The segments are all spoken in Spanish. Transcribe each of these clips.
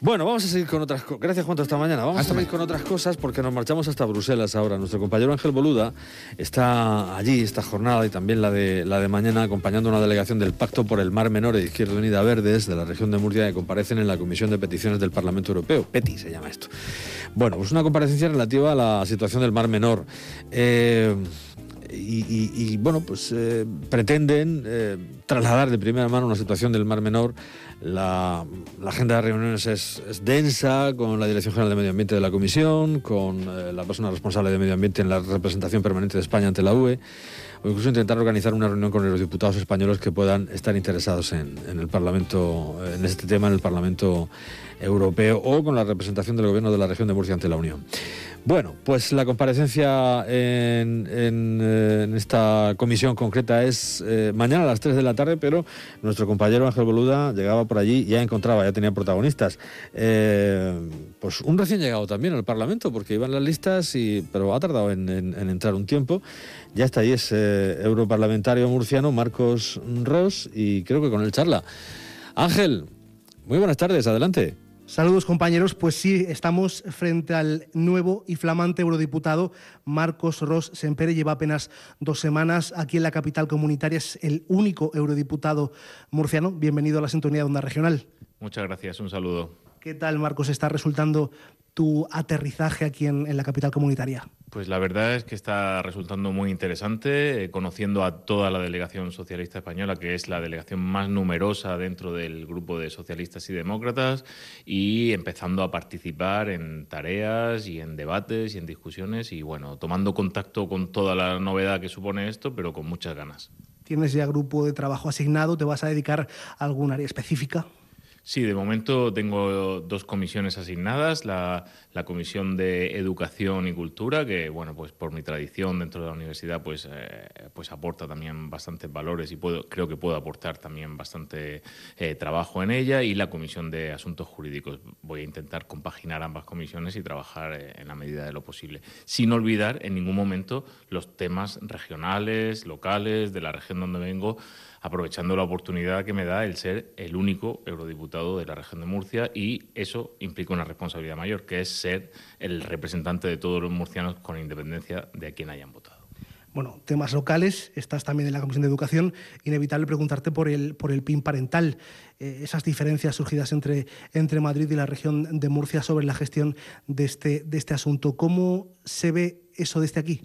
Bueno, vamos a seguir con otras cosas. Gracias, Juan, hasta mañana. Vamos a seguir con otras cosas porque nos marchamos hasta Bruselas ahora. Nuestro compañero Ángel Boluda está allí esta jornada y también la de, la de mañana acompañando a una delegación del Pacto por el Mar Menor de Izquierda Unida Verdes de la región de Murcia que comparecen en la Comisión de Peticiones del Parlamento Europeo. PETI se llama esto. Bueno, pues una comparecencia relativa a la situación del Mar Menor. Eh, y, bueno, pues eh, pretenden eh, trasladar de primera mano una situación del Mar Menor. La, agenda de reuniones es, densa, con la Dirección General de Medio Ambiente de la Comisión, con eh, la persona responsable de Medio Ambiente en la representación permanente de España ante la UE, o incluso intentar organizar una reunión con los diputados españoles que puedan estar interesados en, el Parlamento, en este tema en el Parlamento Europeo, o con la representación del Gobierno de la región de Murcia ante la Unión. Bueno, pues la comparecencia en, eh, esta comisión concreta es eh, mañana a las 3 de la tarde, pero nuestro compañero Ángel Boluda llegaba por allí y ya encontraba, ya tenía protagonistas. Eh, pues un recién llegado también al Parlamento, porque iban las listas, y, pero ha tardado en, entrar un tiempo. Ya está ahí, es europarlamentario murciano Marcos Ross y creo que con él charla. Ángel, muy buenas tardes, adelante. Saludos compañeros, pues sí, estamos frente al nuevo y flamante eurodiputado Marcos Ross Sempere. Lleva apenas dos semanas aquí en la capital comunitaria, es el único eurodiputado murciano. Bienvenido a la sintonía de Onda Regional. Muchas gracias, un saludo. ¿Qué tal, Marcos? ¿Está resultando tu aterrizaje aquí en, la capital comunitaria? Pues la verdad es que está resultando muy interesante, eh, conociendo a toda la delegación socialista española, que es la delegación más numerosa dentro del grupo de socialistas y demócratas, y empezando a participar en tareas y en debates y en discusiones, y bueno, tomando contacto con toda la novedad que supone esto, pero con muchas ganas. ¿Tienes ya grupo de trabajo asignado? ¿Te vas a dedicar a algún área específica? Sí, de momento tengo dos comisiones asignadas, la, comisión de educación y cultura, que bueno, pues por mi tradición dentro de la universidad, pues, eh, pues aporta también bastantes valores y puedo, creo que puedo aportar también bastante eh, trabajo en ella, y la comisión de asuntos jurídicos. Voy a intentar compaginar ambas comisiones y trabajar eh, en la medida de lo posible, sin olvidar en ningún momento los temas regionales, locales, de la región donde vengo aprovechando la oportunidad que me da el ser el único eurodiputado de la región de Murcia y eso implica una responsabilidad mayor, que es ser el representante de todos los murcianos con independencia de a quien hayan votado. Bueno, temas locales, estás también en la Comisión de Educación, inevitable preguntarte por el, por el PIN parental, eh, esas diferencias surgidas entre, entre Madrid y la región de Murcia sobre la gestión de este, de este asunto. ¿Cómo se ve eso desde aquí?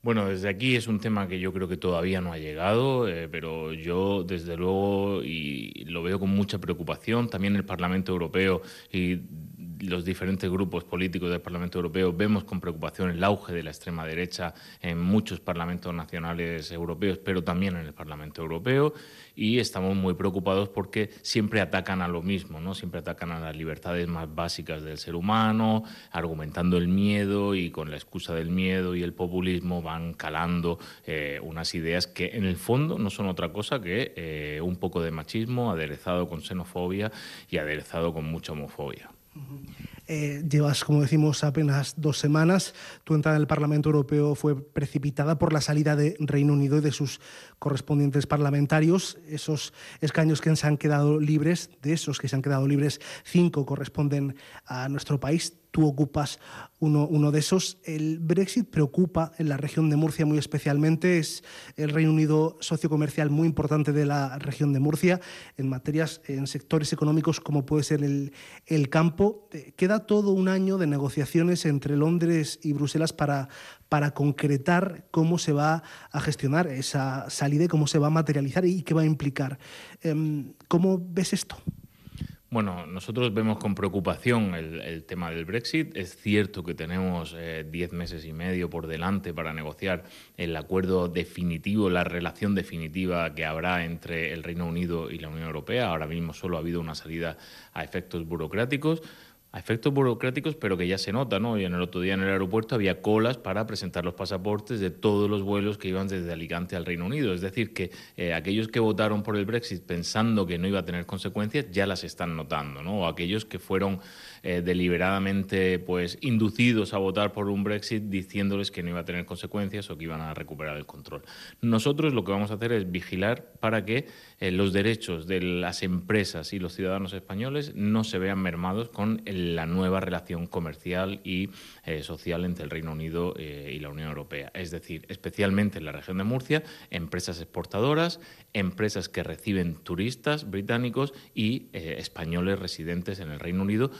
Bueno, desde aquí es un tema que yo creo que todavía no ha llegado, eh, pero yo desde luego y lo veo con mucha preocupación. También el Parlamento Europeo y los diferentes grupos políticos del Parlamento Europeo vemos con preocupación el auge de la extrema derecha en muchos parlamentos nacionales europeos, pero también en el Parlamento Europeo, y estamos muy preocupados porque siempre atacan a lo mismo, ¿no? Siempre atacan a las libertades más básicas del ser humano, argumentando el miedo y con la excusa del miedo y el populismo van calando eh, unas ideas que en el fondo no son otra cosa que eh, un poco de machismo aderezado con xenofobia y aderezado con mucha homofobia. Eh, llevas, como decimos, apenas dos semanas. Tu entrada en el Parlamento Europeo fue precipitada por la salida de Reino Unido y de sus correspondientes parlamentarios. Esos escaños que se han quedado libres, de esos que se han quedado libres, cinco corresponden a nuestro país tú ocupas uno, de esos. El Brexit preocupa en la región de Murcia muy especialmente. Es el Reino Unido socio comercial muy importante de la región de Murcia en materias, en sectores económicos como puede ser el, el campo. Eh, queda todo un año de negociaciones entre Londres y Bruselas para, para concretar cómo se va a gestionar esa salida y cómo se va a materializar y qué va a implicar. Em, ¿Cómo ves esto? Bueno, nosotros vemos con preocupación el, tema del Brexit. Es cierto que tenemos eh, diez meses y medio por delante para negociar el acuerdo definitivo, la relación definitiva que habrá entre el Reino Unido y la Unión Europea. Ahora mismo solo ha habido una salida a efectos burocráticos a efectos burocráticos, pero que ya se nota, ¿no? Y en el otro día en el aeropuerto había colas para presentar los pasaportes de todos los vuelos que iban desde Alicante al Reino Unido. Es decir, que eh, aquellos que votaron por el Brexit pensando que no iba a tener consecuencias ya las están notando, ¿no? O aquellos que fueron eh, deliberadamente pues inducidos a votar por un Brexit diciéndoles que no iba a tener consecuencias o que iban a recuperar el control. Nosotros lo que vamos a hacer es vigilar para que eh, los derechos de las empresas y los ciudadanos españoles no se vean mermados con la nueva relación comercial y eh, social entre el Reino Unido y la Unión Europea. Es decir, especialmente en la región de Murcia, empresas exportadoras, empresas que reciben turistas británicos y españoles residentes en el Reino Unido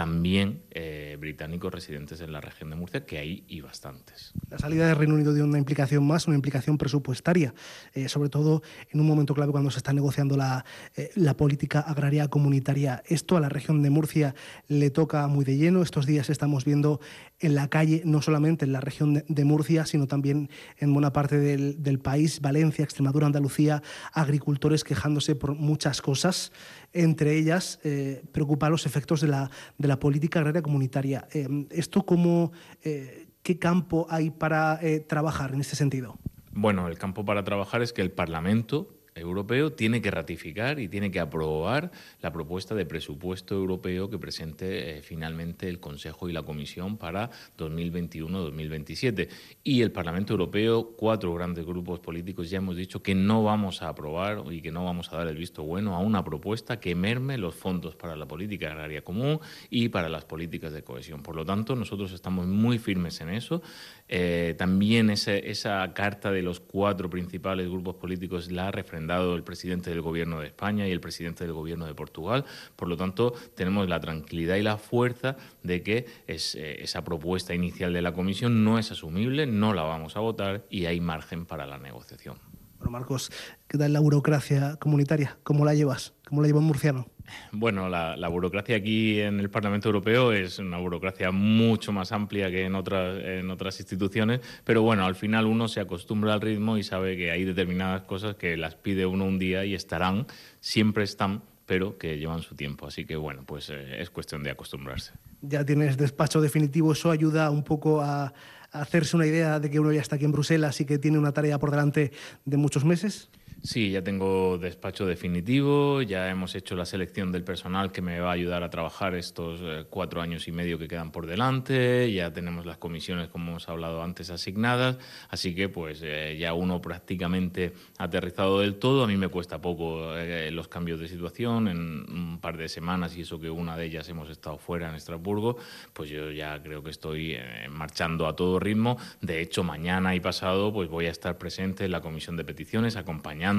también eh, británicos residentes en la región de Murcia, que hay y bastantes. La salida del Reino Unido tiene una implicación más, una implicación presupuestaria, eh, sobre todo en un momento clave cuando se está negociando la, eh, la, política agraria comunitaria. Esto a la región de Murcia le toca muy de lleno. Estos días estamos viendo en la calle, no solamente en la región de, Murcia, sino también en buena parte del, del país, Valencia, Extremadura, Andalucía, agricultores quejándose por muchas cosas entre ellas eh, preocupar los efectos de la, de la política agraria comunitaria. Eh, ¿Esto cómo, eh, qué campo hay para trabajar en este sentido? Bueno, el campo para trabajar es que el Parlamento europeo tiene que ratificar y tiene que aprobar la propuesta de presupuesto europeo que presente eh, finalmente el Consejo y la Comisión para 2021-2027. Y el Parlamento Europeo, cuatro grandes grupos políticos, ya hemos dicho que no vamos a aprobar y que no vamos a dar el visto bueno a una propuesta que merme los fondos para la política agraria común y para las políticas de cohesión. Por lo tanto, nosotros estamos muy firmes en eso. Eh, también esa carta de los cuatro principales grupos políticos la referencia el presidente del Gobierno de España y el presidente del Gobierno de Portugal. Por lo tanto, tenemos la tranquilidad y la fuerza de que eh, esa propuesta inicial de la Comisión no es asumible, no la vamos a votar y hay margen para la negociación. Bueno, Marcos, ¿qué tal la burocracia comunitaria? ¿Cómo la llevas? ¿Cómo la lleva un murciano? Bueno, la, burocracia aquí en el Parlamento Europeo es una burocracia mucho más amplia que en otras, en otras instituciones, pero bueno, al final uno se acostumbra al ritmo y sabe que hay determinadas cosas que las pide uno un día y estarán, siempre están, pero que llevan su tiempo. Así que bueno, pues eh, es cuestión de acostumbrarse. Ya tienes despacho definitivo, eso ayuda un poco a hacerse una idea de que uno ya está aquí en Bruselas y que tiene una tarea por delante de muchos meses. Sí, ya tengo despacho definitivo, ya hemos hecho la selección del personal que me va a ayudar a trabajar estos eh, cuatro años y medio que quedan por delante, ya tenemos las comisiones, como hemos hablado antes, asignadas, así que pues eh, ya uno prácticamente aterrizado del todo. A mí me cuesta poco eh, los cambios de situación, en un par de semanas y eso que una de ellas hemos estado fuera en Estrasburgo, pues yo ya creo que estoy marchando a todo ritmo. De hecho, mañana y pasado pues voy a estar presente en la comisión de peticiones acompañando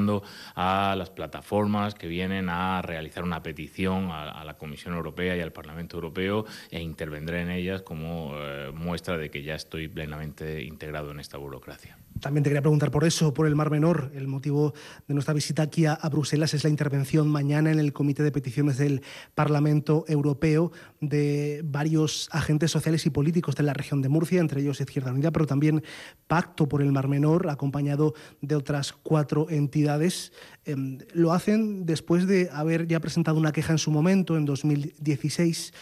a las plataformas que vienen a realizar una petición a, la Comisión Europea y al Parlamento Europeo e intervendré en ellas como eh, muestra de que ya estoy plenamente integrado en esta burocracia. También te quería preguntar por eso, por el Mar Menor. El motivo de nuestra visita aquí a, Bruselas es la intervención mañana en el Comité de Peticiones del Parlamento Europeo de varios agentes sociales y políticos de la región de Murcia, entre ellos Izquierda Unida, pero también Pacto por el Mar Menor, acompañado de otras cuatro entidades. Em, lo hacen después de haber ya presentado una queja en su momento, en 2016.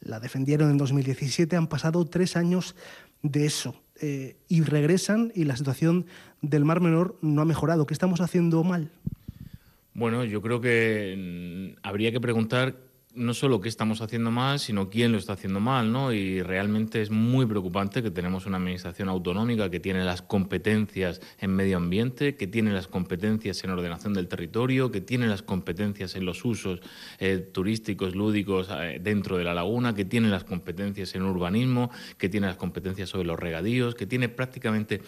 La defendieron en 2017. Han pasado tres años de eso. Eh, y regresan y la situación del Mar Menor no ha mejorado. ¿Qué estamos haciendo mal? Bueno, yo creo que mm, habría que preguntar no solo qué estamos haciendo mal, sino quién lo está haciendo mal, ¿no? Y realmente es muy preocupante que tenemos una administración autonómica que tiene las competencias en medio ambiente, que tiene las competencias en ordenación del territorio, que tiene las competencias en los usos eh, turísticos, lúdicos eh, dentro de la laguna, que tiene las competencias en urbanismo, que tiene las competencias sobre los regadíos, que tiene prácticamente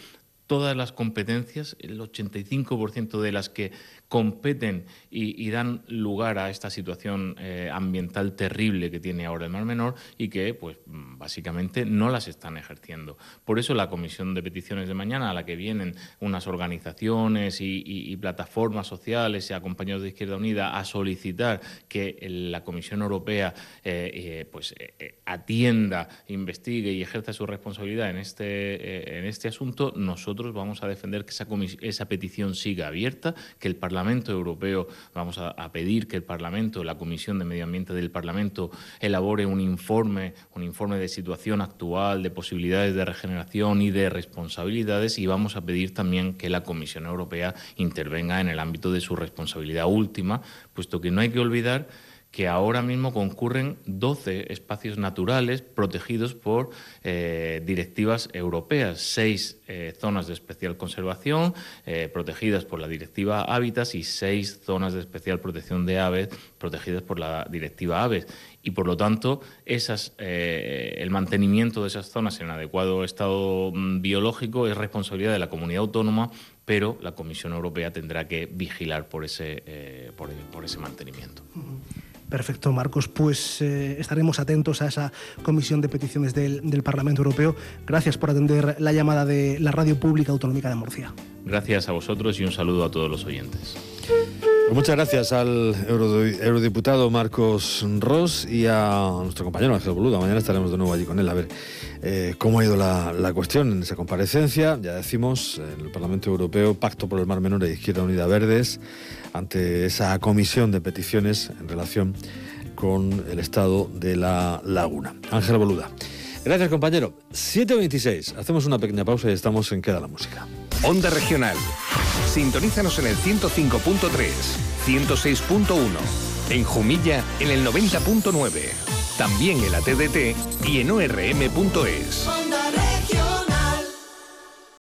todas las competencias, el 85% de las que competen y, dan lugar a esta situación eh, ambiental terrible que tiene ahora el Mar Menor y que pues básicamente no las están ejerciendo. Por eso la comisión de peticiones de mañana, a la que vienen unas organizaciones y, plataformas sociales y acompañados de Izquierda Unida a solicitar que la Comisión Europea eh, eh, pues, atienda, investigue y ejerza su responsabilidad en este, en este asunto, nosotros vamos a defender que esa, esa petición siga abierta, que el Parlamento Europeo, vamos a, a pedir que el Parlamento, la Comisión de Medio Ambiente del Parlamento, elabore un informe, un informe de situación actual, de posibilidades de regeneración y de responsabilidades y vamos a pedir también que la Comisión Europea intervenga en el ámbito de su responsabilidad última, puesto que no hay que olvidar que ahora mismo concurren 12 espacios naturales protegidos por eh, directivas europeas, seis eh, zonas de especial conservación eh, protegidas por la directiva Hábitats y seis zonas de especial protección de aves protegidas por la directiva Aves. Y por lo tanto, esas, el mantenimiento de esas zonas en adecuado estado mm, biológico es responsabilidad de la comunidad autónoma, pero la Comisión Europea tendrá que vigilar por ese, por, ese mantenimiento. Perfecto, Marcos. Pues eh, estaremos atentos a esa comisión de peticiones del, Parlamento Europeo. Gracias por atender la llamada de la Radio Pública Autonómica de Murcia. Gracias a vosotros y un saludo a todos los oyentes. Pues muchas gracias al eurodiputado Marcos Ross y a nuestro compañero Ángel Boluda. Mañana estaremos de nuevo allí con él a ver eh, cómo ha ido la, la, cuestión en esa comparecencia. Ya decimos, en el Parlamento Europeo, Pacto por el Mar Menor e Izquierda Unida Verdes ante esa comisión de peticiones en relación con el estado de la laguna. Ángel Boluda. Gracias, compañero. 7.26. Hacemos una pequeña pausa y estamos en Queda la Música. Onda Regional. Sintonízanos en el 105.3, 106.1. En Jumilla, en el 90.9. También en la TDT y en orm.es.